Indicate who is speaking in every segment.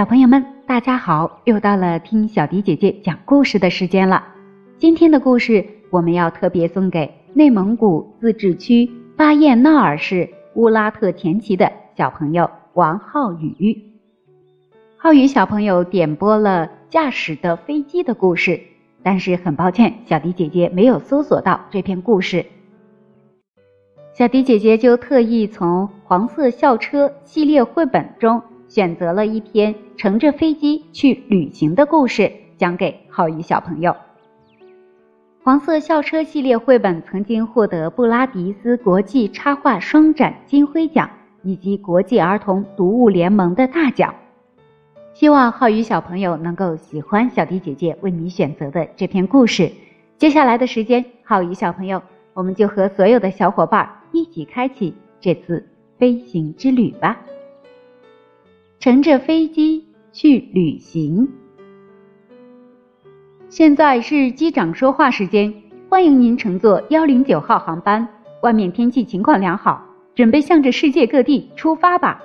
Speaker 1: 小朋友们，大家好！又到了听小迪姐姐讲故事的时间了。今天的故事我们要特别送给内蒙古自治区巴彦淖尔市乌拉特前旗的小朋友王浩宇。浩宇小朋友点播了驾驶的飞机的故事，但是很抱歉，小迪姐姐没有搜索到这篇故事。小迪姐姐就特意从黄色校车系列绘本中。选择了一篇乘着飞机去旅行的故事，讲给浩宇小朋友。黄色校车系列绘本曾经获得布拉迪斯国际插画双展金徽奖以及国际儿童读物联盟的大奖。希望浩宇小朋友能够喜欢小迪姐姐为你选择的这篇故事。接下来的时间，浩宇小朋友，我们就和所有的小伙伴一起开启这次飞行之旅吧。乘着飞机去旅行。现在是机长说话时间，欢迎您乘坐幺零九号航班。外面天气情况良好，准备向着世界各地出发吧。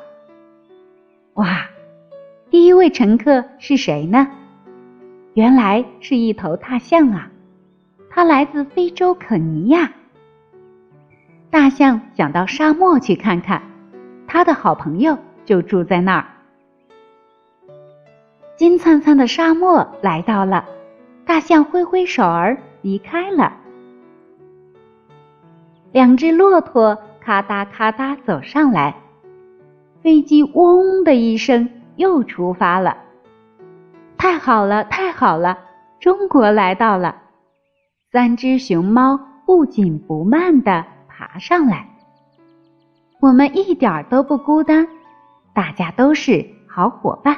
Speaker 1: 哇，第一位乘客是谁呢？原来是一头大象啊！它来自非洲肯尼亚。大象想到沙漠去看看，它的好朋友就住在那儿。金灿灿的沙漠来到了，大象挥挥手儿离开了。两只骆驼咔嗒咔嗒走上来，飞机嗡的一声又出发了。太好了，太好了，中国来到了。三只熊猫不紧不慢地爬上来，我们一点都不孤单，大家都是好伙伴。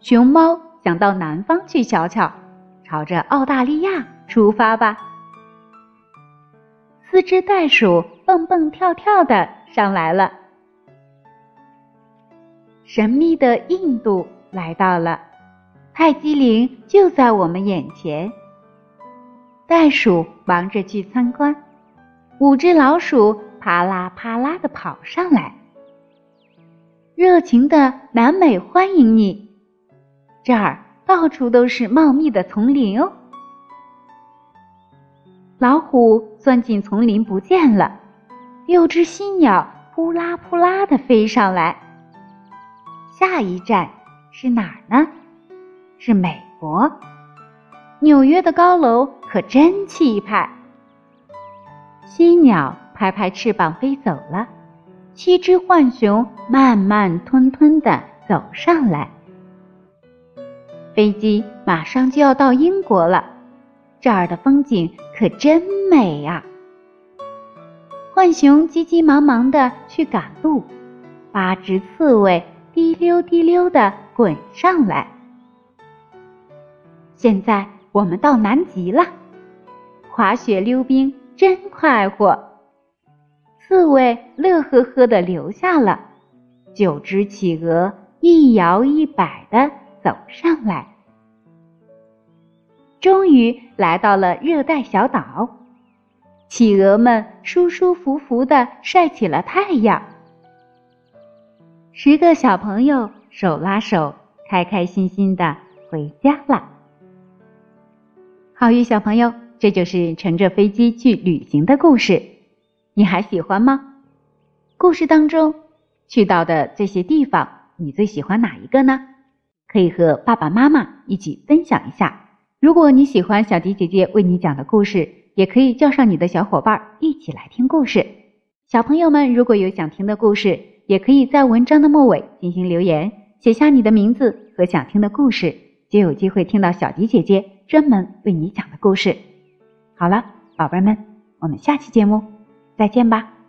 Speaker 1: 熊猫想到南方去瞧瞧，朝着澳大利亚出发吧。四只袋鼠蹦蹦跳跳的上来了。神秘的印度来到了，泰姬陵就在我们眼前。袋鼠忙着去参观，五只老鼠啪啦啪啦的跑上来，热情的南美欢迎你。这儿到处都是茂密的丛林哦。老虎钻进丛林不见了，六只犀鸟扑啦扑啦的飞上来。下一站是哪儿呢？是美国，纽约的高楼可真气派。犀鸟拍拍翅膀飞走了，七只浣熊慢慢吞吞的走上来。飞机马上就要到英国了，这儿的风景可真美呀！浣熊急急忙忙的去赶路，八只刺猬滴溜滴溜的滚上来。现在我们到南极了，滑雪溜冰真快活。刺猬乐呵呵的留下了，九只企鹅一摇一摆的。走上来，终于来到了热带小岛。企鹅们舒舒服服的晒起了太阳。十个小朋友手拉手，开开心心的回家了。好运小朋友，这就是乘着飞机去旅行的故事，你还喜欢吗？故事当中去到的这些地方，你最喜欢哪一个呢？可以和爸爸妈妈一起分享一下。如果你喜欢小迪姐姐为你讲的故事，也可以叫上你的小伙伴一起来听故事。小朋友们如果有想听的故事，也可以在文章的末尾进行留言，写下你的名字和想听的故事，就有机会听到小迪姐姐专门为你讲的故事。好了，宝贝们，我们下期节目再见吧。